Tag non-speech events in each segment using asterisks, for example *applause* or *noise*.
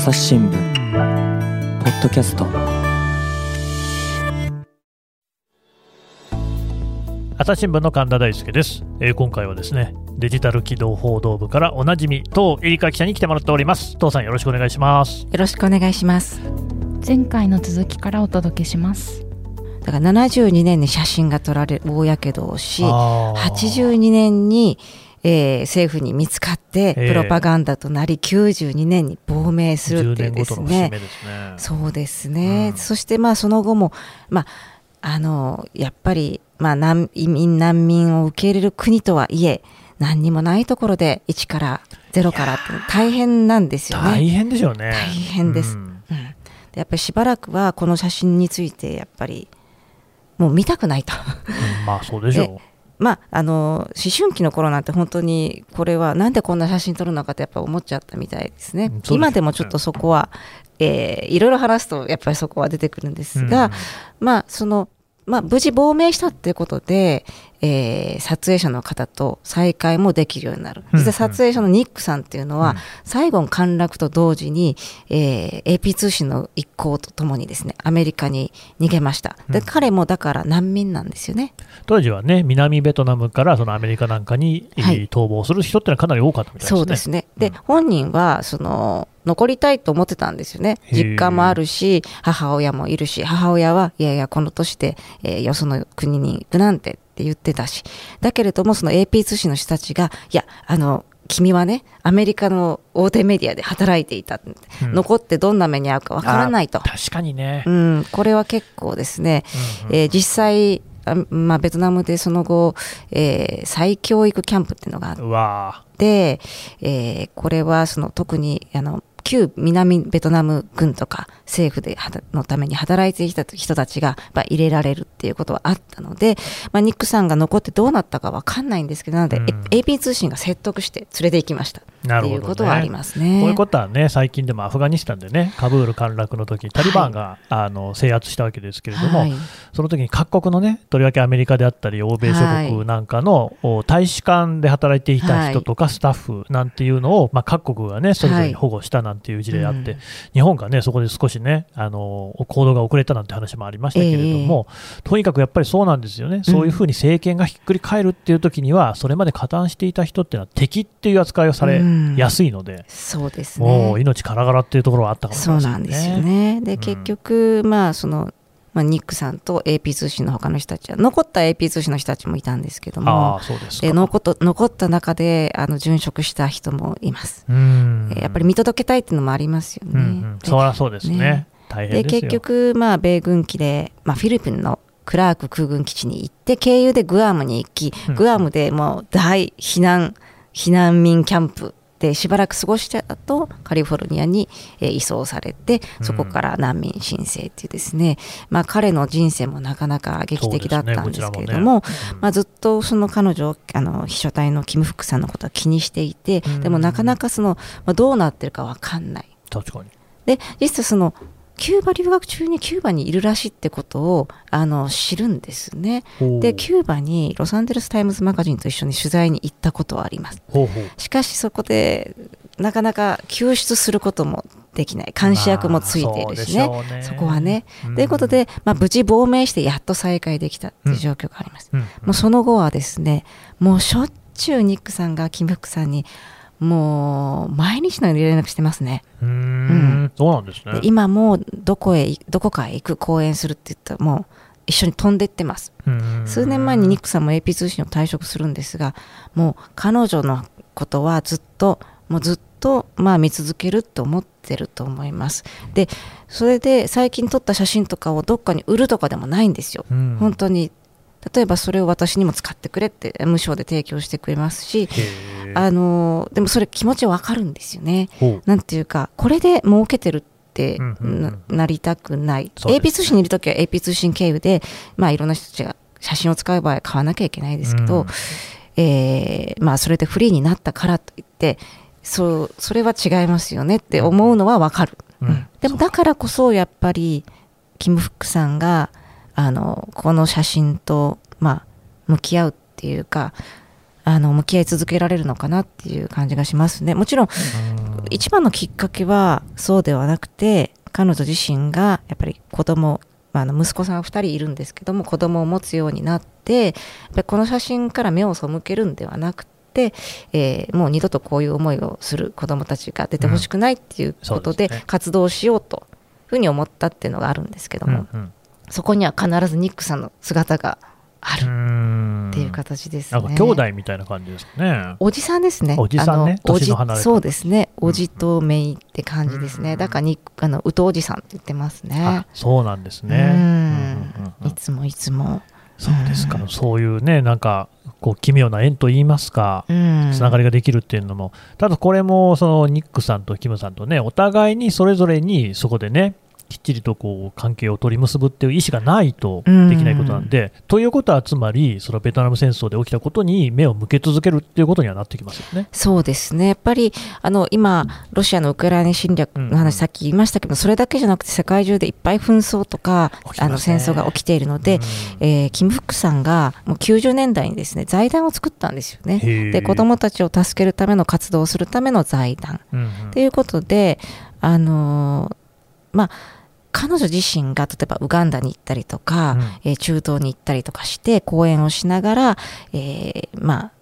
朝日新聞ポッドキャスト。朝日新聞の神田大輔です、えー今回はですねデジタル機動報道部からおなじみ当エリカ記者に来てもらっております。当さんよろしくお願いします。よろしくお願いします。前回の続きからお届けします。だから72年に写真が撮られ大やけどをし、あー。82年に、えー政府に見つかってええプロパガンダとなり、92年に亡命するっていう10年ですね。そうですね。うん。そしてまあその後も、まあ、あの、やっぱり、まあ難移民、難民を受け入れる国とはいえ、何にもないところで1から0からって大変なんですよね。大変でしょうね。大変です。うん。うん、でやっぱりしばらくはこの写真についてやっぱりもう見たくないと。うん。まあそうでしょまああの思春期の頃なんて本当にこれはなんでこんな写真撮るのかってやっぱ思っちゃったみたいですね、で今でもちょっとそこは、えーいろいろ話すとやっぱりそこは出てくるんですが、うん。まあそのまあ、無事亡命したっていうことで、えー撮影者の方と再会もできるようになる。うん実は撮影者のニックさんっていうのは、うんサイゴン陥落と同時に、えー AP 通信の一行とともにですね、アメリカに逃げました。で、うん彼もだから難民なんですよね。当時はね南ベトナムからそのアメリカなんかに、えーはい逃亡する人ってのはかなり多かったみたいですねそうですね。で、うん本人は、その、残りたいと思ってたんですよね。実家もあるし、母親もいるし、母親は、いやいや、この年で、えーよその国に行くなんてって言ってたし、だけれども、その AP 通信の人たちが、いや、あの、君はね、アメリカの大手メディアで働いていた。うん。残ってどんな目に遭うかわからないと。あ。確かにね、うん、これは結構ですね、うんうん。えー実際、あまあ、ベトナムでその後、えー再教育キャンプっていうのがあっうわで、えーこれはその特にあの旧南ベトナム軍とか政府でのために働いていた人たちがまあ入れられるっていうことはあったので、まあ、ニックさんが残ってどうなったかわかんないんですけどなので、うん。AP 通信が説得して連れて行きましたってなるほど、ね、いうことはありますね。こういうことはね、最近でもアフガニスタンでね、カブール陥落の時タリバンが、あの制圧したわけですけれども、はい。その時に各国のね、とりわけアメリカであったり、欧米諸国なんかの、お大使館で働いていた人とかスタッフなんていうのを、まあ、各国がね、それぞれに保護したなんていう事例あって、うん。日本がね、そこで少しね、あの行動が遅れたなんて話もありましたけれども、とにかくやっぱりそうなんですよね、そういうふうに政権がひっくり返るっていう時には、それまで加担していた人っていうのは敵っていう扱いをされうんやすいので、そうですね。もう命からがらっていうところはあったかもしれそうませんね。なんですよね。で、うん結局、まあ、その、まあ、ニックさんと AP 通信の他の人たちは、残った AP 通信の人たちもいたんですけどあもで残った残った中であの殉職した人もいます。やっぱり見届けたいっていうのもありますよね。うんうん、でそりゃそうですね。ね大で変で。結局、まあ、米軍機で、まあ、フィリピンのクラーク空軍基地に行って経由でグアムに行き、うんグアムでもう大避難避難民キャンプでしばらく過ごした後カリフォルニアに、えー移送されてそこから難民申請っていうですね、まあ、彼の人生もなかなか劇的だったんですけれども、ねこちらもねまあ、ずっとその彼女あの被写体のキム・フックさんのことは気にしていて、うんでもなかなかその、まあ、どうなってるか分かんない。確かに。で実はそのキューバ留学中にキューバにいるらしいってことをあの知るんですね。でキューバにロサンゼルス・タイムズ・マガジンと一緒に取材に行ったことはあります。しかしそこでなかなか救出することもできない監視役もついているしね。まあそねそこはね。うんということで、まあ、無事亡命してやっと再会できたっていう状況があります。うんもうその後はですね、もうしょっちゅうニックさんがキム・フクさんに、もう毎日のように連絡してますね。うーんそうなんですねで。今もうどこへ、どこかへ行く、講演するって言ったら、もう一緒に飛んでってます。うん数年前にニックさんも AP 通信を退職するんですが、もう彼女のことはずっと、もうずっと、まあ見続けると思ってると思います。で、それで最近撮った写真とかをどっかに売るとかでもないんですよ。うん本当に。例えばそれを私にも使ってくれって無償で提供してくれますし、あのでもそれ気持ちわかるんですよね。なんていうか、これで儲けてるってうんうんうん。ななりたくない。AP 通信にいるときは AP 通信経由で、まあいろんな人たちが写真を使う場合買わなきゃいけないですけど、うん。えーまあそれでフリーになったからといって、そう、それは違いますよねって思うのはわかる。うん。うん。でもだからこそやっぱり、キム・フックさんが、あの、この写真と、まあ、向き合うっていうか、あの、向き合い続けられるのかなっていう感じがしますね。もちろん、一番のきっかけはそうではなくて彼女自身がやっぱり子供まあ、あの息子さん2人いるんですけども子供を持つようになってやっぱりこの写真から目を背けるんではなくて、えーもう二度とこういう思いをする子供たちが出てほしくないっていうことで活動しようというふうに思ったっていうのがあるんですけども、うんそこには必ずニックさんの姿があるうんっていう形ですね。なんか兄弟みたいな感じですね。おじさんですね。おじさんねおじそうですね。おじとめいって感じですね。うんだからにあの宇藤おじさんって言ってますねあ。そうなんですね。いつもいつも。そうですかう、んそういうね、なんかこう奇妙な縁といいますか、うんつながりができるっていうのも、ただこれもそのニックさんとキムさんとね、お互いにそれぞれにそこでね、きっちりとこう関係を取り結ぶっていう意思がないとできないことなんで、ということはつまり、そのベトナム戦争で起きたことに目を向け続けるっていうことにはなってきますよね。そうですね。やっぱり、あの、今、ロシアのウクライナ侵略の話、うんさっき言いましたけど、それだけじゃなくて、世界中でいっぱい紛争とか、ねあの、戦争が起きているので、うんえーキム・フックさんが、もう90年代にですね、財団を作ったんですよね。で、子供たちを助けるための活動をするための財団。うんうんということで、あのーまあ、彼女自身が例えばウガンダに行ったりとか、うん。えー中東に行ったりとかして講演をしながら、えーまあ、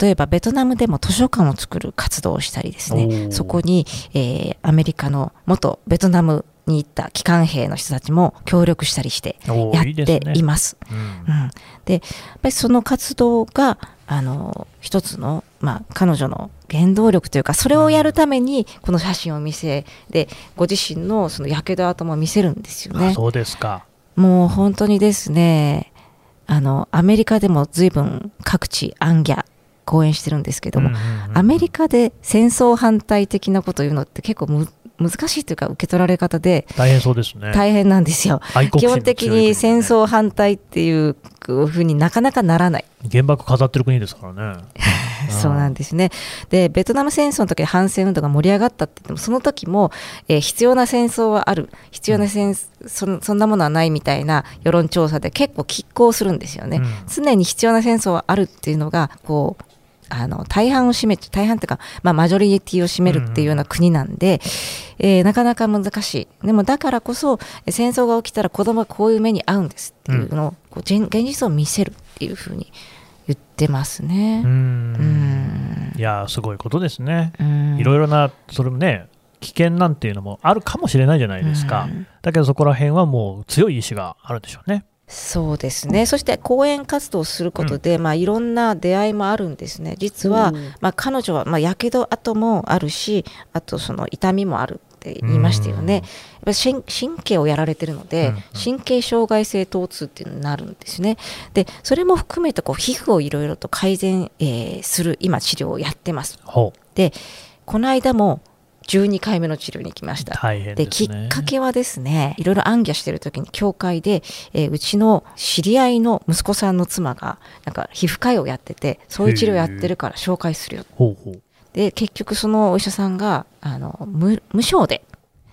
例えばベトナムでも図書館を作る活動をしたりですね。そこに、えーアメリカの元ベトナムに行った帰還兵の人たちも協力したりしてやっています。うんうん、でやっぱりその活動があの一つの、まあ、彼女の原動力というかそれをやるためにこの写真を見せでご自身のそのやけど跡も見せるんですよね。あそうですか。もう本当にですねあのアメリカでも随分各地アンギャ講演してるんですけども、アメリカで戦争反対的なことを言うのって結構む難しいというか受け取られ方で大変そうですね。大変なんですよ。愛国心の基本的に戦争反対っていうふうになかなかならない。原爆飾ってる国ですからね。*laughs* そうなんですね。で、ベトナム戦争の時反戦運動が盛り上がったって言っても、その時も、えー必要な戦争はある、必要な戦、そんそんなものはないみたいな世論調査で結構拮抗するんですよね。うん常に必要な戦争はあるっていうのが、こう、あの大半を占め大半っていうか、まあ、マジョリティを占めるっていうような国なんで、えーなかなか難しいでもだからこそえー戦争が起きたら子供はこういう目に遭うんですっていうのを、こう現現実を見せるっていうふうに言ってますねう。んうんいやーすごいことですね。うんいろいろな、それもね、危険なんていうのもあるかもしれないじゃないですか。うんだけどそこら辺はもう強い意志があるんでしょうね。そうですね、そして講演活動をすることで、まあ、いろんな出会いもあるんですね、実は、まあ、彼女は、まあ、やけど跡もあるし、あとその痛みもあるって言いましたよね、やっぱり神神経をやられてるので、うんうん。神経障害性疼痛っていうのになるんですね、でそれも含めてこう皮膚をいろいろと改善、えーする、今、治療をやってます。でこの間も12回目の治療に行きました。でね。きっかけはですねいろいろ暗記してる時に教会で、えーうちの知り合いの息子さんの妻がなんか皮膚科医をやっててそういう治療やってるから紹介するよほうほう。で結局そのお医者さんがあの無無償で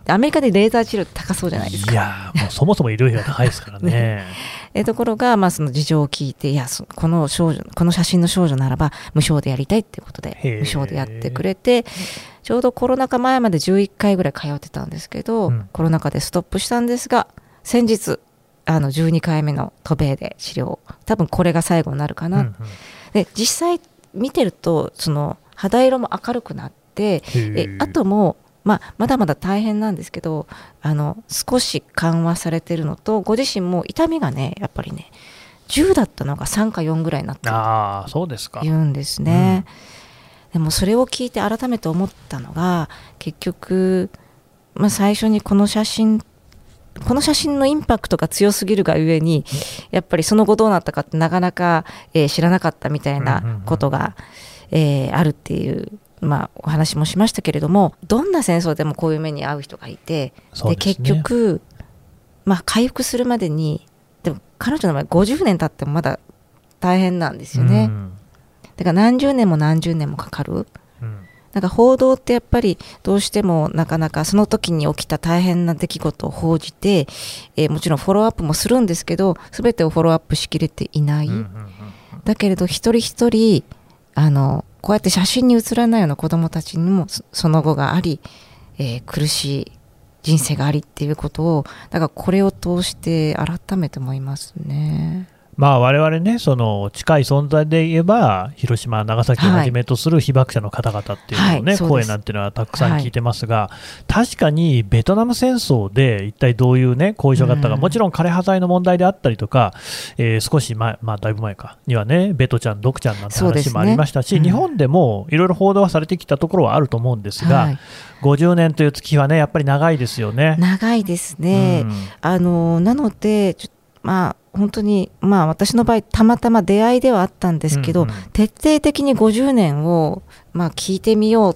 でアメリカでレーザー治療って高そうじゃないですかいやーもうそもそも医療費が高いですからね。*laughs* えところが、まあ、その事情を聞いていやそこの少女この写真の少女ならば無償でやりたいっていうことで無償でやってくれてちょうどコロナ禍前まで11回ぐらい通ってたんですけど、うん。コロナ禍でストップしたんですが先日あの12回目の渡米で治療多分これが最後になるかな、うんうん。で実際見てるとその肌色も明るくなってあとも、まあ、まだまだ大変なんですけどあの少し緩和されてるのとご自身も痛みがねやっぱりね10だったのが3か4ぐらいになってるああ、そうですか。言うんですね、でもそれを聞いて改めて思ったのが結局、まあ、最初にこの写真この写真のインパクトが強すぎるがゆえにやっぱりその後どうなったかってなかなか、えー知らなかったみたいなんことが、えーあるっていう、まあ、お話もしましたけれどもどんな戦争でもこういう目に遭う人がいてですね。結局、まあ、回復するまでにでも彼女の場合50年経ってもまだ大変なんですよね。うんだから何十年も何十年もかかる。うんなんか報道ってやっぱりどうしてもなかなかその時に起きた大変な出来事を報じて、えーもちろんフォローアップもするんですけど全てをフォローアップしきれていない、うんうんうんだけれど一人一人あのこうやって写真に写らないような子どもたちにもその後があり、えー苦しい人生がありっていうことをだからこれを通して改めて思いますね。まあ我々ね、その近い存在で言えば、広島、長崎をはじめとする被爆者の方々っていうののね、はい声なんていうのはたくさん聞いてますが、確かにベトナム戦争で一体どういうね、後遺症があったか、うん。もちろん枯葉剤の問題であったりとか、えー少し前、まあだいぶ前か、にはね、ベトちゃん、ドクちゃんなんて話もありましたし、うん。日本でもいろいろ報道はされてきたところはあると思うんですが、はい。50年という月はね、やっぱり長いですよね。長いですね。うん。あのなのでまあ本当にまあ私の場合たまたま出会いではあったんですけど、うんうん徹底的に50年をまあ聞いてみよう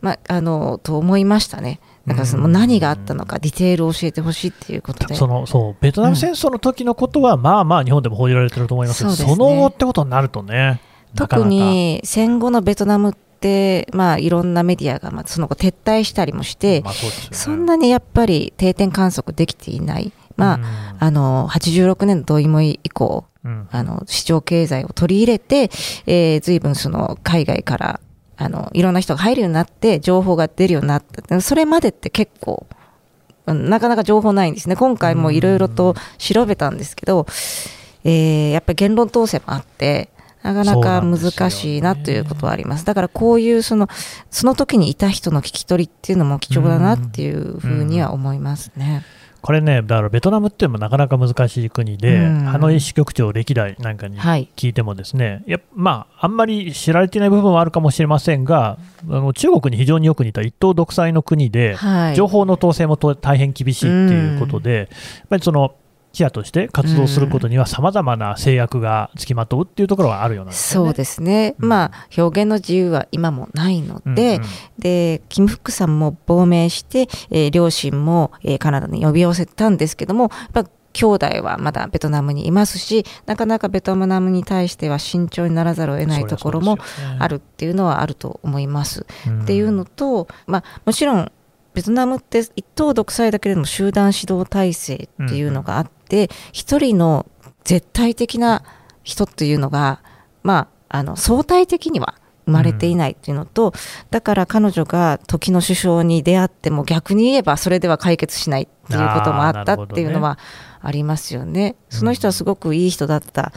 まああのと思いましたね。なんかそのうん何があったのかディテールを教えてほしいっていうことで。そのそうベトナム戦争の時のことは、まあまあ日本でも報じられてると思いますけど、そうですねその後ってことになるとね、特かに戦後のベトナムってまあいろんなメディアがまあその後撤退したりもして、まあそねそんなにやっぱり定点観測できていない。まあ、ああの86年の同意も以降うん。あの市場経済を取り入れて、えー、随分その海外からあのいろんな人が入るようになって情報が出るようになった。それまでって結構うんなかなか情報ないんですね。今回もいろいろと調べたんですけど、えーやっぱり言論統制もあってなかなか難しいなということはあります。だからこういうそのその時にいた人の聞き取りっていうのも貴重だなっていうふうには思いますね。これね、だからベトナムっていうのもなかなか難しい国で、うん。ハノイ支局長歴代なんかにはい。聞いてもですね、やっぱまあ、あんまり知られていない部分はあるかもしれませんが、あの中国に非常によく似た一党独裁の国で、はい。情報の統制もと大変厳しいっていうことで、やっぱりその記者として活動することには、さまざまな制約がつきまとうっていうところはあるようなんですよね。そうですね、うん。まあ表現の自由は今もないのうんで、うん。でキム・フックさんも亡命して、えー両親も、えーカナダに呼び寄せたんですけどもやっぱ兄弟はまだベトナムにいますしなかなかベトナムに対しては慎重にならざるを得ないところもあるっていうのはあると思います。っていうのと、まあ、もちろんベトナムって一党独裁だけれども集団指導体制っていうのがあって一、人の絶対的な人っていうのが、まあ、あの相対的には生まれていないっていうのと、だから彼女が時の首相に出会っても逆に言えばそれでは解決しないっていうこともあったっていうのはありますよね。その人はすごくいい人だった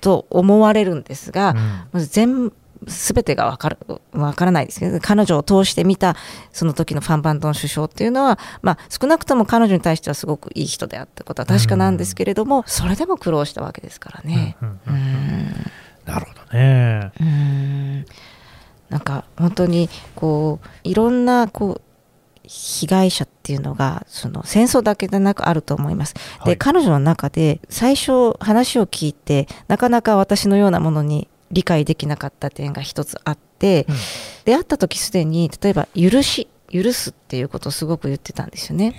と思われるんですが、うん。まず全全てが分かる分からないですけど彼女を通して見たその時のファン・バンドン首相っていうのは、まあ、少なくとも彼女に対してはすごくいい人であったことは確かなんですけれども、それでも苦労したわけですからね。うんうんうんうんなるほどね。うんなんか本当にこういろんなこう被害者っていうのがその戦争だけでなくあると思います。で、はい彼女の中で最初話を聞いてなかなか私のようなものに理解できなかった点が一つあって、うん。出会った時すでに例えば許し許すっていうことをすごく言ってたんですよね。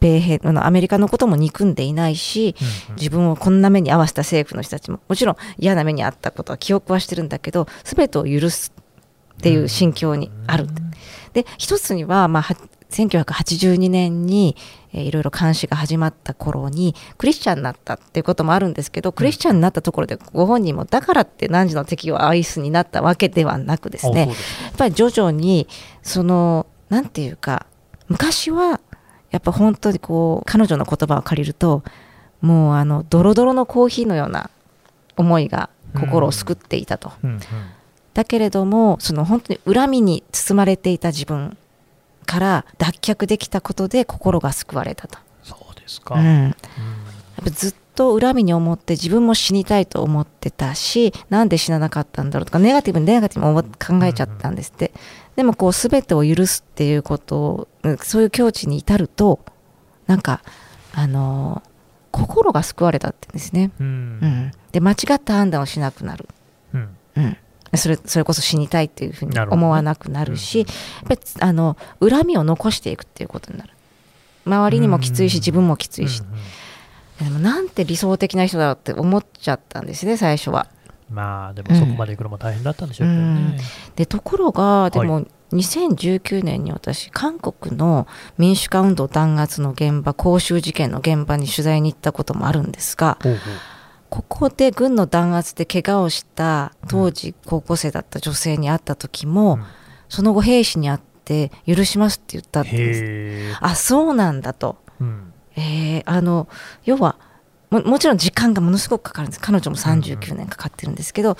米兵あのアメリカのことも憎んでいないし、うんうん。自分をこんな目に遭わせた政府の人たちももちろん嫌な目に遭ったことは記憶はしてるんだけど全てを許すっていう心境にある、で一つには、まあ、は1982年に、えーいろいろ監視が始まった頃にクリスチャンになったっていうこともあるんですけどクリスチャンになったところでご本人もだからって何時の敵を愛すになったわけではなくですね。やっぱり徐々にそのなんていうか昔はやっぱ本当にこう彼女の言葉を借りるともうあのドロドロのコーヒーのような思いが心を救っていたと、だけれどもその本当に恨みに包まれていた自分から脱却できたことで心が救われたと、そうですか。うん、うん。やっぱずっと恨みに思って自分も死にたいと思ってたしなんで死ななかったんだろうとかネガティブにネガティブに考えちゃったんですって、でもこう全てを許すっていうことをうんそういう境地に至るとなんかあのー心が救われたって言うんですね、ううんん、で間違った判断をしなくなる、うん。うん、それそれこそ死にたいっていうふうに思わなくなるしやっぱりあの恨みを残していくっていうことになる。周りにもきついし自分もきついし、うんうん。でもなんて理想的な人だって思っちゃったんですね最初は。まあでもそこまで行くのも大変だったんでしょうけどね。でところがでも2019年に私韓国の民主化運動弾圧の現場公衆事件の現場に取材に行ったこともあるんですがここで軍の弾圧で怪我をした当時高校生だった女性に会った時も、うん。その後兵士に会って許しますって言ったってです。あそうなんだと、うん。えーあの要はももちろん時間がものすごくかかるんです。彼女も39年かかってるんですけど、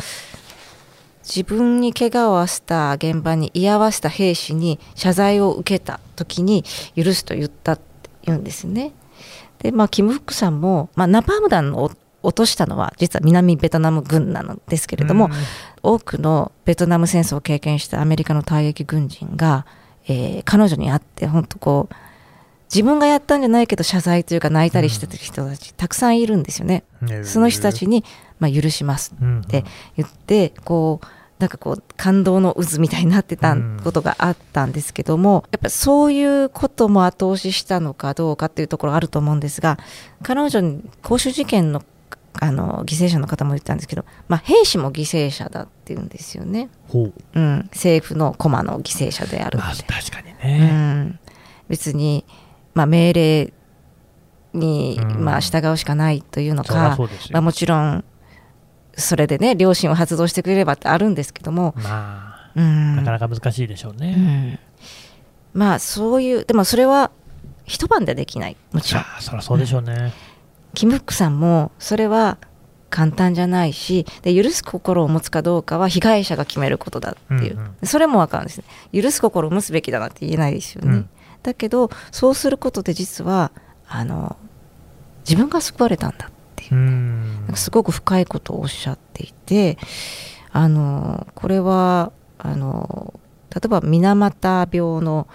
自分に怪我を負わせた現場に居合わせた兵士に謝罪を受けた時に許すと言ったって言うんですね。でまあキム・フックさんも、まあ、ナパーム弾を落としたのは実は南ベトナム軍なのですけれども、うん。多くのベトナム戦争を経験したアメリカの退役軍人が、えー彼女に会って本当こう自分がやったんじゃないけど謝罪というか泣いたりしてた人たち、たくさんいるんですよね。その人たちに、まあ、許しますうんって言ってこうなんかこう感動の渦みたいになってたことがあったんですけども、やっぱりそういうことも後押ししたのかどうかっていうところがあると思うんですが彼女に公衆事件のあの犠牲者の方も言ったんですけど、まあ、兵士も犠牲者だっていうんですよね、ほう。うん、政府の駒の犠牲者であるまあ。確かにうね、ん、別に、まあ、命令に、うん。まあ、従うしかないというのか、まあ、もちろんそれでね良心を発動してくれればってあるんですけども、まあうん。なかなか難しいでしょううね、ん。まあそういうでもそれは一晩でできない。もちろん。そりゃそうでしょうね、キム・フックさんもそれは簡単じゃないしで許す心を持つかどうかは被害者が決めることだっていう、うんうん。それも分かるんですね。許す心を持つべきだなって言えないですよね、うん。だけどそうすることで実はあの自分が救われたんだっていう。うん。なんかすごく深いことをおっしゃっていてあのこれはあの例えば水俣病の、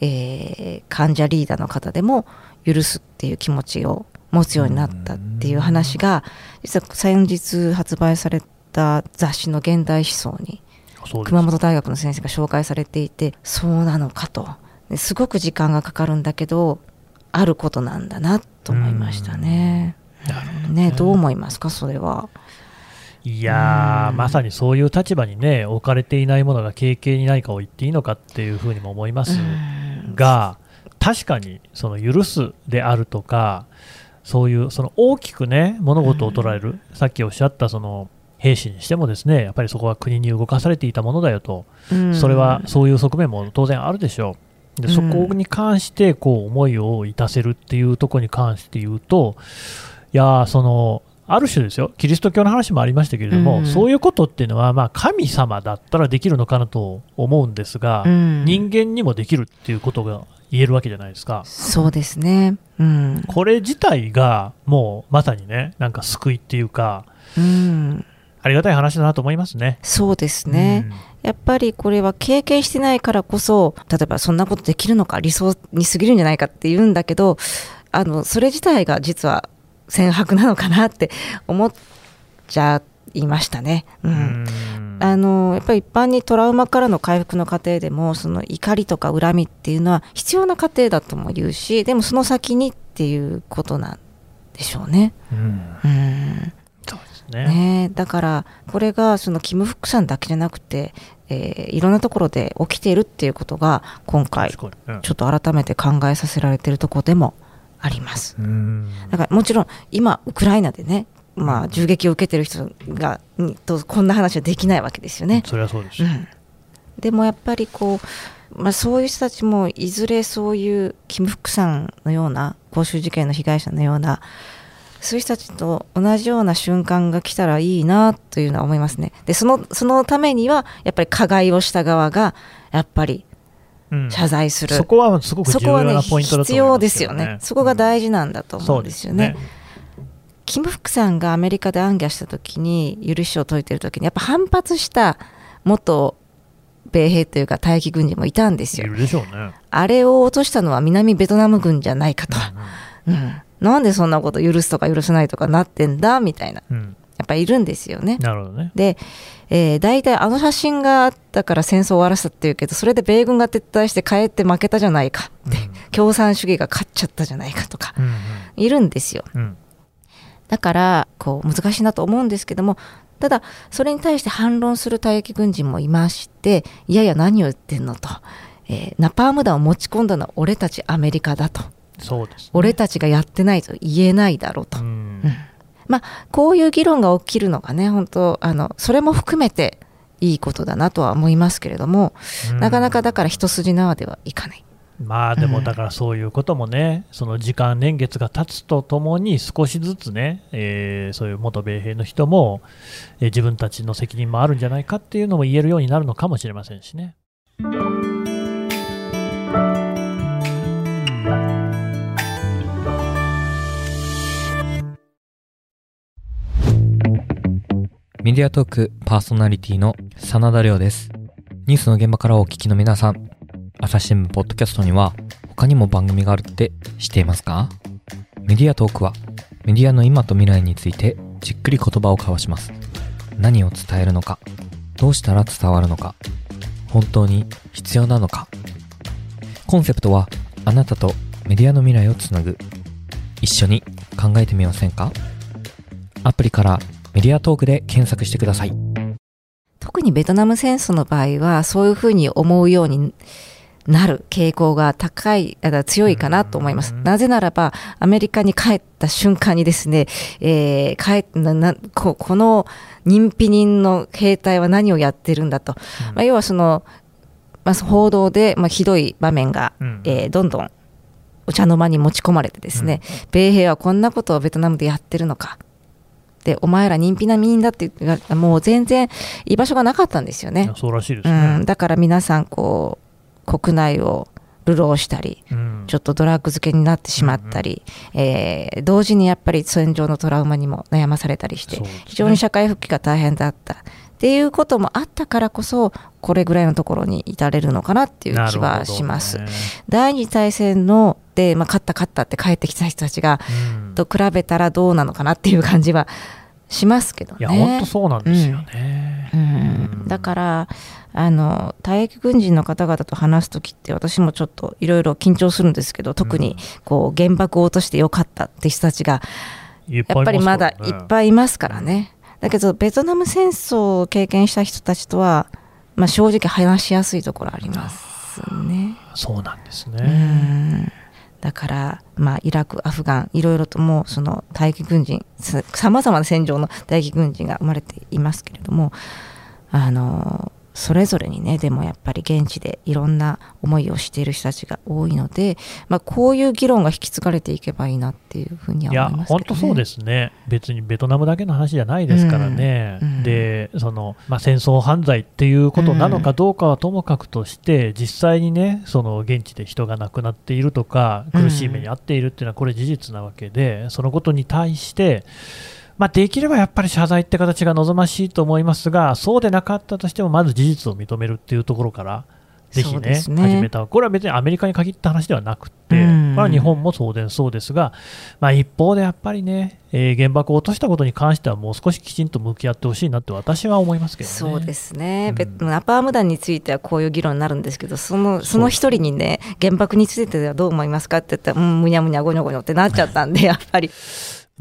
えー患者リーダーの方でも許すっていう気持ちを持つようになったっていう話が実は先日発売された雑誌の現代思想に熊本大学の先生が紹介されていてそうなのかと。ですごく時間がかかるんだけどあることなんだなと思いましたね。なるほどね。どう思いますかそれは？いやー、うん。まさにそういう立場にね、置かれていないものが軽々に何かを言っていいのかっていうふうにも思いますうん。が、確かにその許すであるとか、そういうその大きくね、物事を捉える、さっきおっしゃったその兵士にしてもですね、やっぱりそこは国に動かされていたものだよと、うん。それはそういう側面も当然あるでしょう。でうん。そこに関してこう思いをいたせるっていうところに関して言うと、いやーそのある種ですよ、キリスト教の話もありましたけれども、うん。そういうことっていうのは、まあ、神様だったらできるのかなと思うんですが、うん。人間にもできるっていうことが言えるわけじゃないですか。そうですね。うん。これ自体がもうまさにね、なんか救いっていうか、うん、ありがたい話だなと思いますね。そうですね。やっぱりこれは経験してないからこそ例えばそんなことできるのか理想に過ぎるんじゃないかって言うんだけどあのそれ自体が実は浅白なのかなって思っちゃいましたね。ううんんあのやっぱり一般にトラウマからの回復の過程でもその怒りとか恨みっていうのは必要な過程だとも言うしでもその先にっていうことなんでしょうね。うんうんそうですね。ねえだからこれがそのキム・フックさんだけじゃなくて、えーいろんなところで起きているっていうことが今回ちょっと改めて考えさせられているところでもあります。うんだからもちろん今ウクライナでね、まあ、銃撃を受けてる人がにとこんな話はできないわけですよね。それはそうですよ。うん、でもやっぱりこう、まあ、そういう人たちもいずれそういうキム・フックさんのような公衆事件の被害者のようなそういう人たちと同じような瞬間が来たらいいなというのは思いますね。でそのそのためにはやっぱり加害をした側がやっぱりうん謝罪する、そこはすごく重要そこはねなポイントだと必要思いまですすよねけどね。そこが大事なんだと思うんですよね。そうキム・フックさんがアメリカで暗記した時に許しを解いてる時にやっぱ反発した元米兵というか退役軍人もいたんですよ。いるでしょうね。あれを落としたのは南ベトナム軍じゃないかと。うんうん、なんでそんなこと許すとか許せないとかなってんだみたいな。うんうんやっぱいるんですよね。なるほどね。で、えー、大体あの写真があったから戦争を終わらせたっていうけどそれで米軍が撤退して帰って負けたじゃないかって、共産主義が勝っちゃったじゃないかとかうんうんいるんですよ。うんだからこう難しいなと思うんですけどもただそれに対して反論する退役軍人もいましていやいや何を言ってんのと、えーナパーム弾を持ち込んだのは俺たちアメリカだと。そうですね。俺たちがやってないと言えないだろうと、うまあ、こういう議論が起きるのがね本当あのそれも含めていいことだなとは思いますけれども、うん。なかなかだから一筋縄ではいかない。まあでうんもだからそういうこともね、その時間、年月が経つとともに少しずつね、えーそういう元米兵の人も、えー自分たちの責任もあるんじゃないかっていうのも言えるようになるのかもしれませんしね。メディアトークパーソナリティの真田亮です。ニュースの現場からお聞きの皆さん、朝日新聞ポッドキャストには他にも番組があるって知っていますか？メディアトークはメディアの今と未来についてじっくり言葉を交わします。何を伝えるのか、どうしたら伝わるのか、本当に必要なのか。コンセプトはあなたとメディアの未来をつなぐ。一緒に考えてみませんか？アプリからメディアトークで検索してください。特にベトナム戦争の場合はそういうふうに思うようになる傾向が高い強いかなと思います。うんなぜならばアメリカに帰った瞬間にですね、えー帰ななここの認否人の兵隊は何をやってるんだと、うんまあ、要はその、まあ、報道で、まあ、ひどい場面が、うんえーどんどんお茶の間に持ち込まれてですね、米兵はこんなことをベトナムでやってるのか。でお前ら認否な民だって言ってもう全然居場所がなかったんですよね。そうらしいですうね。ん、だから皆さんこう国内を流浪したりうん。ちょっとドラッグ漬けになってしまったり、えー同時にやっぱり戦場のトラウマにも悩まされたりして、ね。非常に社会復帰が大変だったっていうこともあったからこそこれぐらいのところに至れるのかなっていう気はします。ね。第二次大戦ので、まあ、勝った勝ったって帰ってきた人たちがうん。と比べたらどうなのかなっていう感じはしますけどね。いや、本当そうなんですよね。うん。うん。だからあの退役軍人の方々と話す時って私もちょっといろいろ緊張するんですけど特にこう原爆を落としてよかったって人たちがやっぱりまだいいっぱいいますからね。だけどベトナム戦争を経験した人たちとは、まあ、正直話しやすいところありますね。そうなんですうね。んだから、まあ、イラク、アフガン、いろいろともうその退役軍人、さまざまな戦場の退役軍人が生まれていますけれども、あのそれぞれにね、でもやっぱり現地でいろんな思いをしている人たちが多いので、まあ、こういう議論が引き継がれていけばいいなっていうふうには思いますけど、ね。本当そうですね、別にベトナムだけの話じゃないですからね、うんうんでそのまあ、戦争犯罪っていうことなのかどうかはともかくとして、実際にね、その現地で人が亡くなっているとか、苦しい目に遭っているっていうのは、これ、事実なわけで、そのことに対して、まあ、できればやっぱり謝罪って形が望ましいと思いますが、そうでなかったとしても、まず事実を認めるっていうところから、ぜひねね。始めた、これは別にアメリカに限った話ではなくて、うん。まあ、日本も当然そうですが、まあ、一方でやっぱりね、えー原爆を落としたことに関しては、もう少しきちんと向き合ってほしいなって私は思いますけどね。そうですね、うん。ベナパーム弾についてはこういう議論になるんですけどそのその一人にね原爆についてはどう思いますかって言ったらうんむにゃむにゃごにょごにょってなっちゃったんでやっぱり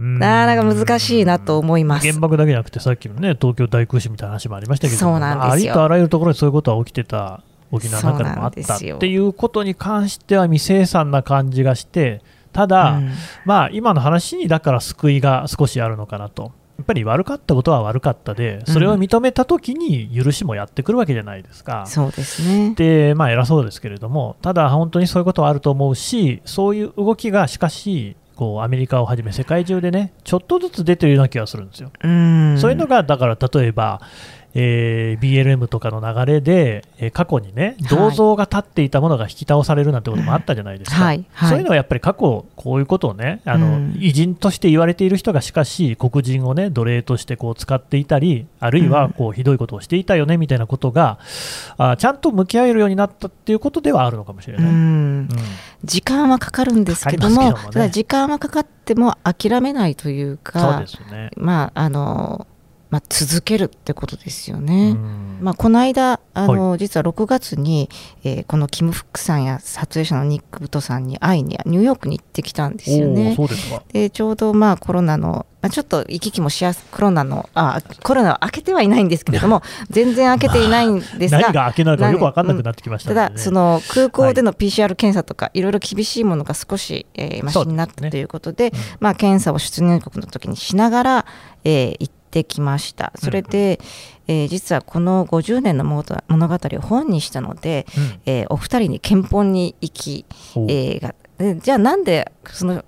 うん。なかなか難しいなと思います。原爆だけじゃなくて、さっきのね、東京大空襲みたいな話もありましたけど、そうなんですよ。ありとあらゆるところでそういうことは起きてた、沖縄なんかでもあったっていうことに関しては未清算な感じがして、ただ、うん。まあ、今の話にだから救いが少しあるのかなと。やっぱり悪かったことは悪かったで、それを認めたときに許しもやってくるわけじゃないですか。そうですね。で、まあ、偉そうですけれども、ただ、本当にそういうことはあると思うし、そういう動きがしかし、こうアメリカをはじめ世界中でね、ちょっとずつ出てるような気がするんですよ。うんそういうのが、だから例えば、えー BLM とかの流れで、えー過去にね、はい。銅像が立っていたものが引き倒されるなんてこともあったじゃないですか、はい。はい。そういうのはやっぱり過去、こういうことをね、あのうん。偉人として言われている人がしかし、黒人をね、奴隷としてこう使っていたり、あるいはこうひどいことをしていたよねみたいなことが、あちゃんと向き合えるようになったっていうことではあるのかもしれうない。ん。うん。時間はかかるんですけどもね。時間はかかっても諦めないというかそうですね。まああのまあ、続けるってことですよね。うん。まあ、この間あの、実は6月に、えーこのキム・フックさんや撮影者のニック・ブトさんに会いにニューヨークに行ってきたんですよね。でちょうどまあコロナの、まあ、ちょっと行き来もしやすコロナのあコロナは明けてはいないんですけれども全然明けていないんですが、何が開けなのかよく分かんなくなってきましたのでね。ただ、その空港での PCR 検査とか、いろいろ厳しいものが少し、えー、マシになったということで、うん。まあ、検査を出入国の時にしながら、えー行ってきました。それで、えー実はこの50年の物語物語を本にしたので、うん。えーお二人に憲法に行き、おえーがでじゃあなんでその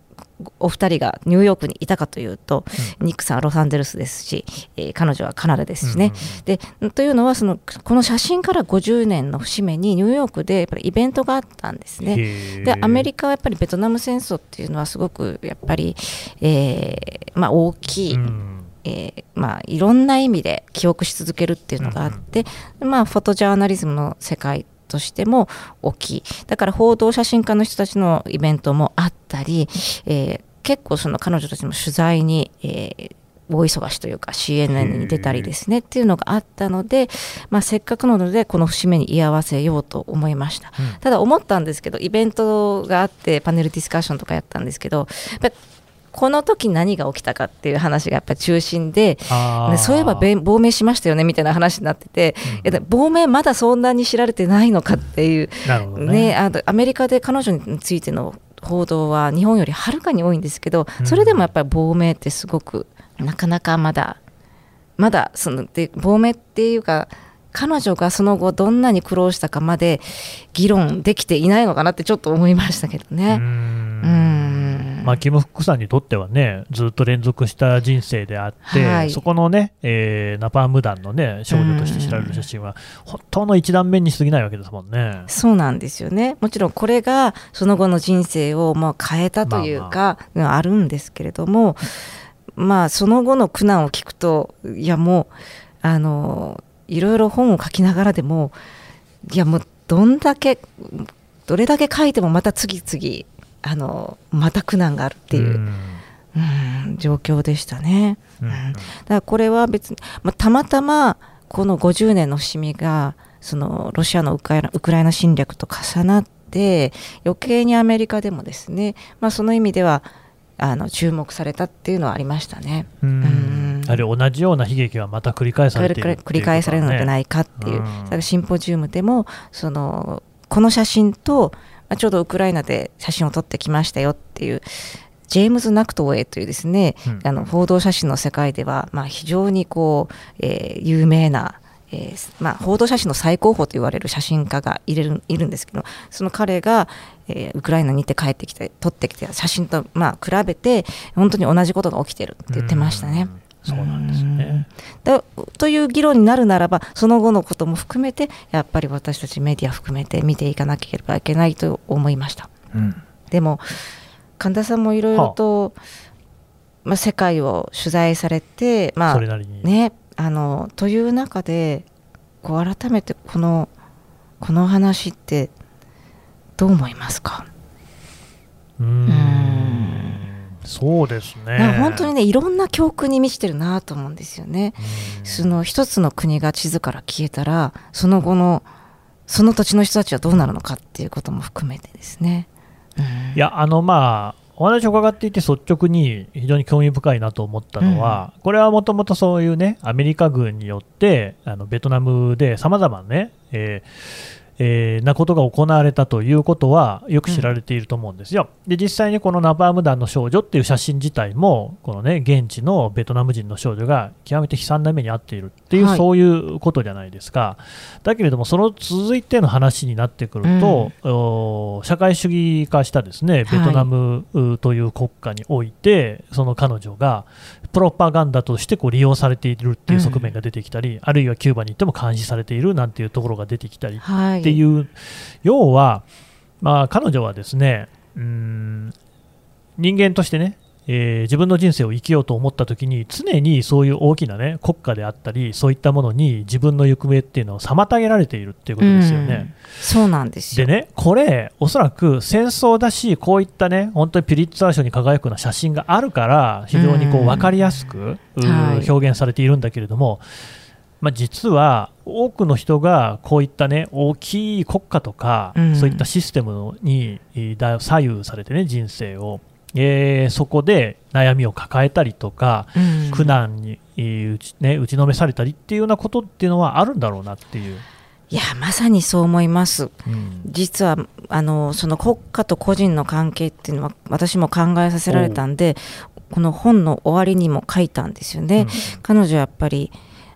お二人がニューヨークにいたかというと、ニックさんはロサンゼルスですし、えー彼女はカナダですしね、でというのはそのこの写真から50年の節目にニューヨークでやっぱりイベントがあったんですね。でアメリカはやっぱりベトナム戦争っていうのはすごくやっぱり、えーまあ、大きい、うんえーまあ、いろんな意味で記憶し続けるっていうのがあって、まあ、フォトジャーナリズムの世界としても大きいだから報道写真家の人たちのイベントもあったり、えー結構その彼女たちも取材に、えー大忙しというか CNN に出たりですねっていうのがあったので、まあ、せっかくなのでこの節目に居合わせようと思いました、うん。ただ思ったんですけどイベントがあってパネルディスカッションとかやったんですけどやっぱこの時何が起きたかっていう話がやっぱり中心でそういえばべ亡命しましたよねみたいな話になってて、うん亡命まだそんなに知られてないのかっていう、ね。ね。あのアメリカで彼女についての報道は日本よりはるかに多いんですけどうん。それでもやっぱり亡命ってすごくなかなかまだまだそので亡命っていうか彼女がその後どんなに苦労したかまで議論できていないのかなってちょっと思いましたけどうね。ん。うんまあ、キム・フックさんにとってはね、ずっと連続した人生であって、はいそこのね、えーナパーム団のね、少女として知られる写真は、本当の一段目に過ぎないわけですもんね。そうなんですよね。もちろんこれがその後の人生をもう変えたというか、あるんですけれども、まあその後の苦難を聞くと、いやもう、あの、いろいろ本を書きながらでも、いやもうどんだけ、どれだけ書いてもまた次々、あの、また苦難があるっていう、ん。うん状況でしたね。うん。うん。だからこれは別に、まあ、たまたまこの50年の節目がそのロシアのウクライナ侵略と重なって余計にアメリカでもですね、まあ、その意味ではあの注目されたっていうのはありましたね。うん。うん。やはり同じような悲劇がまた繰り返される繰り返されるのではないいかっていう、うん。だからシンポジウムでもそのこの写真と、まあちょうどウクライナで写真を撮ってきましたよっていうジェームズ・ナクトウェイというですね、うんあの報道写真の世界では、まあ、非常にこう、えー有名な、えーまあ、報道写真の最高峰と言われる写真家がいるいるんですけどその彼が、えーウクライナに行って帰ってきて撮ってきた写真と、まあ、比べて本当に同じことが起きてるって言ってましたね。うんそうなんですね。だという議論になるならばその後のことも含めてやっぱり私たちメディア含めて見ていかなければいけないと思いましたうん。でも神田さんもいろいろと、まあ、世界を取材されてまあ。ねあのという中でこう改めてこのこの話ってどう思いますか？うんそうですね。本当にねいろんな教訓に満ちてるなと思うんですよね。うんその一つの国が地図から消えたらその後のその土地の人たちはどうなるのかっていうことも含めてですね。うんいや、あのまあ、お話を伺っていて率直に非常に興味深いなと思ったのは、これはもともとそういうね、アメリカ軍によって、あのベトナムでさまざまなね、えーえーなことが行われたということはよく知られていると思うんですよ。で実際にこのナパーム団の少女っていう写真自体もこのね現地のベトナム人の少女が極めて悲惨な目に遭っているっていう、はい。そういうことじゃないですか。だけれどもその続いての話になってくると、お社会主義化したですねベトナムうという国家において、その彼女がプロパガンダとしてこう利用されているっていう側面が出てきたり、あるいはキューバに行っても監視されているなんていうところが出てきたり。はい、っていう、要は、まあ、彼女はですねうーん人間としてねえー自分の人生を生きようと思った時に常にそういう大きな、ね、国家であったりそういったものに自分の行方っていうのを妨げられているっていうことですよね。そうなんですよ。でね、これ、おそらく戦争だし、こういったね、本当にピリッツァー賞に輝くような写真があるから、非常にこううん分かりやすく、うはい表現されているんだけれども、まあ、実は多くの人がこういったね、大きい国家とか、うんそういったシステムに左右されてね、人生を。えーそこで悩みを抱えたりとか、うん苦難に、えー打ちね、打ちのめされたりっていうようなことっていうのはあるんだろうなっていう。いやまさにそう思います。うん実はあのその国家と個人の関係っていうのは私も考えさせられたんでこの本の終わりにも書いたんですよね。彼女はやっぱり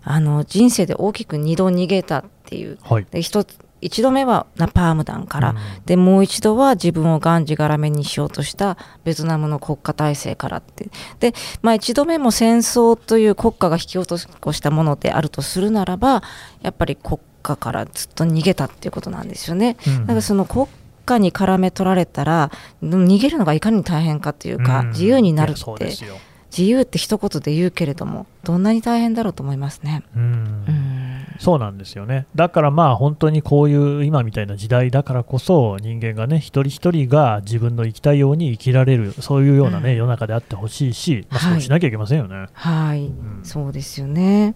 あの人生で大きく2度逃げたっていう。はい。で一つ一度目はナパーム弾から、うん。でもう一度は自分をがんじがらめにしようとしたベトナムの国家体制からって。で、まあ、一度目も戦争という国家が引き落としたものであるとするならばやっぱり国家からずっと逃げたっていうことなんですよね。うん。だからその国家に絡め取られたらうん逃げるのがいかに大変かというか、うん。自由になるって。ですよ自由って一言で言うけれどもどんなに大変だろうと思いますね。うんうんそうなんですよね。だからまあ本当にこういう今みたいな時代だからこそ人間がね一人一人が自分の生きたいように生きられるそういうようなね、うん世の中であってほしいし、まあ、はいそうしなきゃいけませんよね。はい、んそうですよね。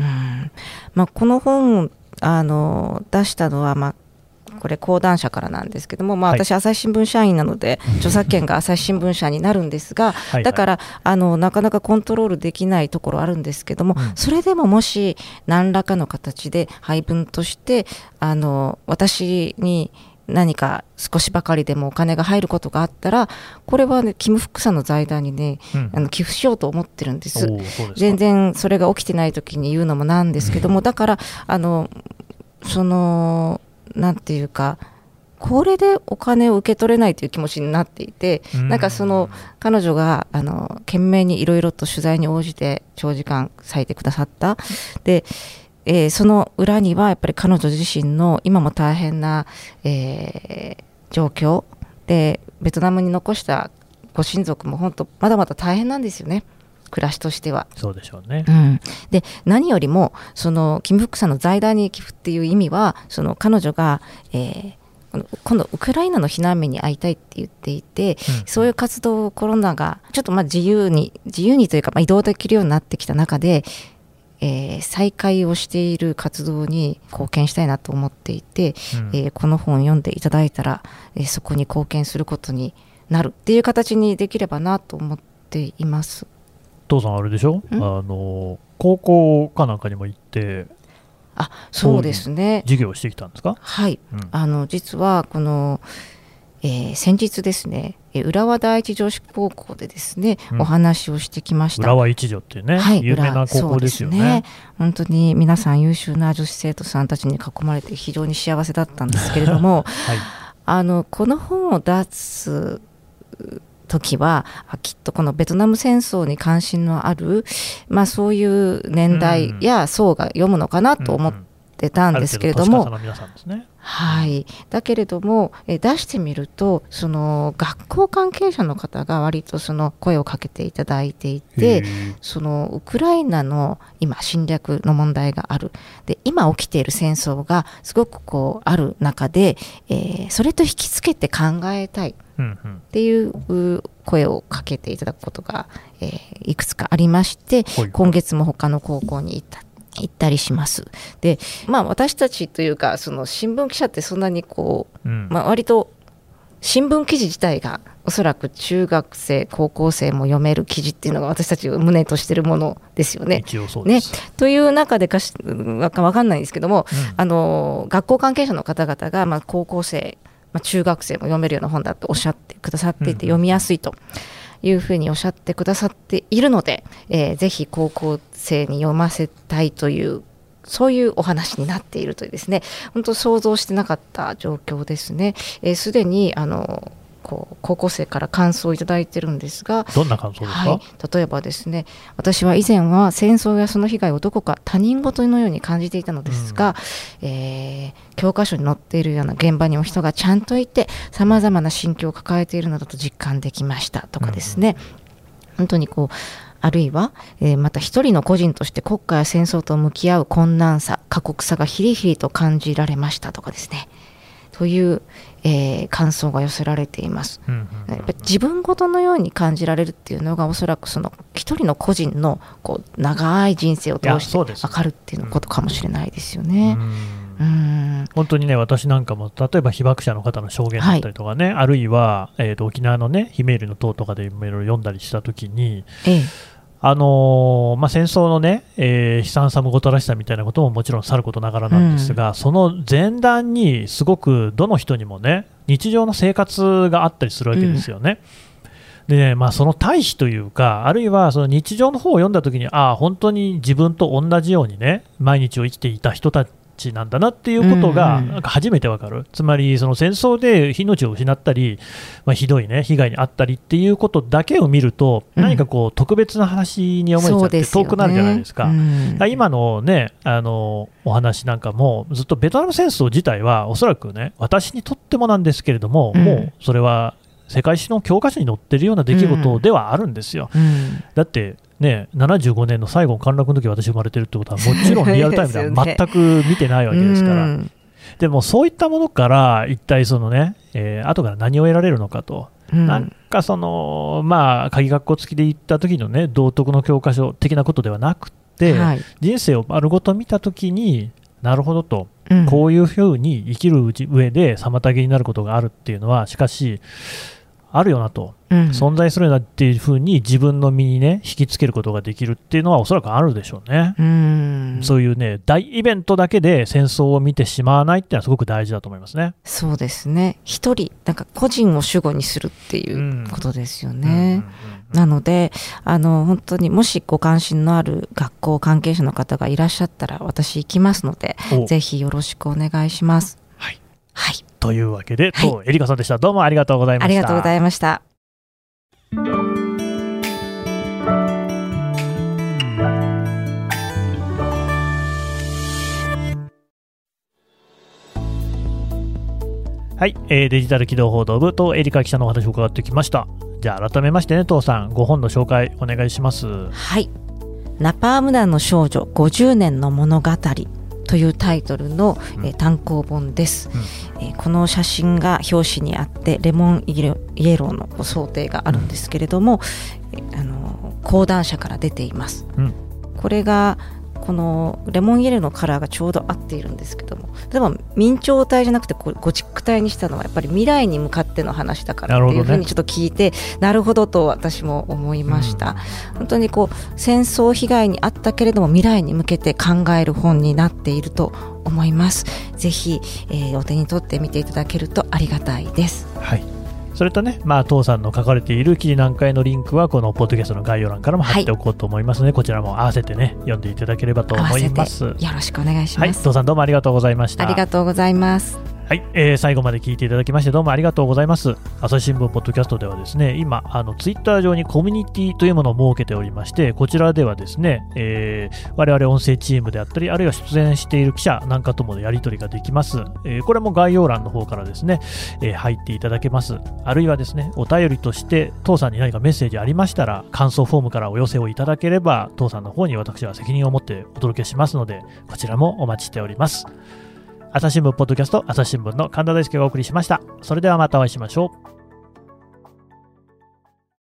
うんまあ、この本をあの出したのは、まあ、これ講談社からなんですけども、まあ、はい。私、朝日新聞社員なので、著作権が朝日新聞社になるんですが、はいだからあのなかなかコントロールできないところあるんですけども、うん。それでももし何らかの形で配分としてあの私に何か少しばかりでもお金が入ることがあったらこれはねキム・フックさんの財団にねうん。あの寄付しようと思ってるんです。全然それが起きてない時に言うのもなんですけども、だからあのそのなんていうかこれでお金を受け取れないという気持ちになっていて、うん。なんかその彼女があの懸命にいろいろと取材に応じて長時間割いてくださった。で、えーその裏にはやっぱり彼女自身の今も大変な、えー状況でベトナムに残したご親族も本当まだまだ大変なんですよね暮らしとしては。そうでしょうねう。ん、で何よりもそのキム・フックさんの財団に寄付っていう意味はその彼女が、えー今度ウクライナの避難民に会いたいって言っていて、うんそういう活動をコロナがちょっとまあ自由に自由にというかまあ移動できるようになってきた中で、えー再開をしている活動に貢献したいなと思っていて、うんえーこの本を読んでいただいたら、えーそこに貢献することになるっていう形にできればなと思っています。父さんあれでしょ？あの高校かなんかにも行ってあそうですね。授業をしてきたんですか、はい。うん。あの実はこの、えー先日ですねえー浦和第一女子高校でですね、うん。お話をしてきました。浦和一女っていうね、はい、有名な浦高校ですよね。そう本当に皆さん優秀な女子生徒さんたちに囲まれて非常に幸せだったんですけれども *laughs* はい。あのこの本を出す時はあきっとこのベトナム戦争に関心のある、まあ、そういう年代や層が読むのかなと思ってたんですけれども、ある程度年の皆さんですね。はい、だけれどもえ出してみるとその学校関係者の方が割とその声をかけていただいていてそのウクライナの今侵略の問題がある。で今起きている戦争がすごくこうある中で、えーそれと引きつけて考えたいっていうう声をかけていただくことが、えーいくつかありまして今月も他の高校に行った行ったりします。でまあ私たちというかその新聞記者ってそんなにこううんまあ、割と新聞記事自体がおそらく中学生高校生も読める記事っていうのが私たちが胸としてるものですよね。一応そうです。という中でかしわかわかんないんですけども、うんあの学校関係者の方々が、まあ、高校生、まあ、中学生も読めるような本だとおっしゃってくださっていて、読みやすいというふうにおっしゃってくださっているので、えーぜひ高校生に読ませたいというそういうお話になっているというですね本当想像してなかった状況ですね。えーすでにあのこう高校生から感想をいただいてるんですが、どんな感想ですか、はい、例えばですね私は以前は戦争やその被害をどこか他人事のように感じていたのですが、えー教科書に載っているような現場にも人がちゃんといてさまざまな心境を抱えているのだと実感できましたとかですね、本当にこうあるいは、えー、また一人の個人として国家や戦争と向き合う困難さ過酷さがひりひりと感じられましたとかですね。という、えー、感想が寄せられています、やっぱ自分ごとのように感じられるっていうのがおそらくその一人の個人のこう長い人生を通して分かるっていうことかもしれないですよね。うん。本当にね、私なんかも、例えば被爆者の方の証言だったりとかね、はい、あるいは、えーと、沖縄のね、ひめゆりの塔とかでいろいろ読んだりしたときに、ええ、あのー、まあ、戦争のね、えー、悲惨さもごたらしさみたいなことももちろんさることながらなんですが、うん、その前段にすごくどの人にもね、日常の生活があったりするわけですよね。うん、で、ね、まあ、その対比というか、あるいはその日常の方を読んだときに、ああ、本当に自分と同じようにね、毎日を生きていた人たちちなんだなっていうことがなんか初めてわかる、うんうん、つまりその戦争で命を失ったり、まあ、ひどい、ね、被害に遭ったりっていうことだけを見ると、うん、何かこう特別な話に思えちゃって遠くなるじゃないですか。すねうん、今の,、ね、あのお話なんかもずっとベトナム戦争自体はおそらくね私にとってもなんですけれども、うん、もうそれは世界史の教科書に載ってるような出来事ではあるんですよ。だってね、75年の最後の陥落の時私生まれてるってことはもちろん *laughs* リアルタイムでは全く見てないわけですから。でもそういったものから一体そのね、えー、後から何を得られるのかと、うん、なんかそのまあ鍵学校付きで行った時のね道徳の教科書的なことではなくて、はい、人生を丸ごと見た時になるほどと、うん、こういうふうに生きる上で妨げになることがあるっていうのはしかしあるよなと、うん、存在するよなっていうふうに自分の身にね引きつけることができるっていうのはおそらくあるでしょうね。うんそういうね大イベントだけで戦争を見てしまわないっていうのはすごく大事だと思いますね。そうですね。一人なんか個人を主語にするっていうことですよね。なのであの本当にもしご関心のある学校関係者の方がいらっしゃったら私行きますのでぜひよろしくお願いします。はい。はい。というわけで、はい、エリカさんでした。どうもありがとうございました。ありがとうございました。はい、えー、デジタル機動報道部とエリカ記者のお話を伺ってきました。じゃあ改めましてね、父さん、ご本の紹介お願いします。はい。ナパーム団の少女50年の物語というタイトルの、えー、単行本です、うん、えー、この写真が表紙にあってレモンイエローの想定があるんですけれども、うん、あの講談社から出ています、うん、これがこのレモンイエローのカラーがちょうど合っているんですけども。例えば明朝体じゃなくてこゴチック体にしたのはやっぱり未来に向かっての話だからっていうふうにちょっと聞いてなるほどと私も思いました、うん、本当にこう戦争被害にあったけれども未来に向けて考える本になっていると思います。ぜひ、えー、お手に取ってみていただけるとありがたいです。はいそれとね、まあ、父さんの書かれている記事難解のリンクは、このポッドキャストの概要欄からも貼っておこうと思いますので、はい、こちらも合わせてね、読んでいただければと思います。よろしくお願いします。はい、父さんどうもありがとうございました。ありがとうございます。はい、えー、最後まで聞いていただきましてどうもありがとうございます。朝日新聞ポッドキャストではですね、今、あの、ツイッター上にコミュニティというものを設けておりまして、こちらではですね、えー、我々音声チームであったり、あるいは出演している記者なんかともやり取りができます。えー、これも概要欄の方からですね、えー、入っていただけます。あるいはですね、お便りとして、父さんに何かメッセージありましたら、感想フォームからお寄せをいただければ、父さんの方に私は責任を持ってお届けしますので、こちらもお待ちしております。朝日新聞ポッドキャスト朝日新聞の神田大輔がお送りしました。それではまたお会いしましょう。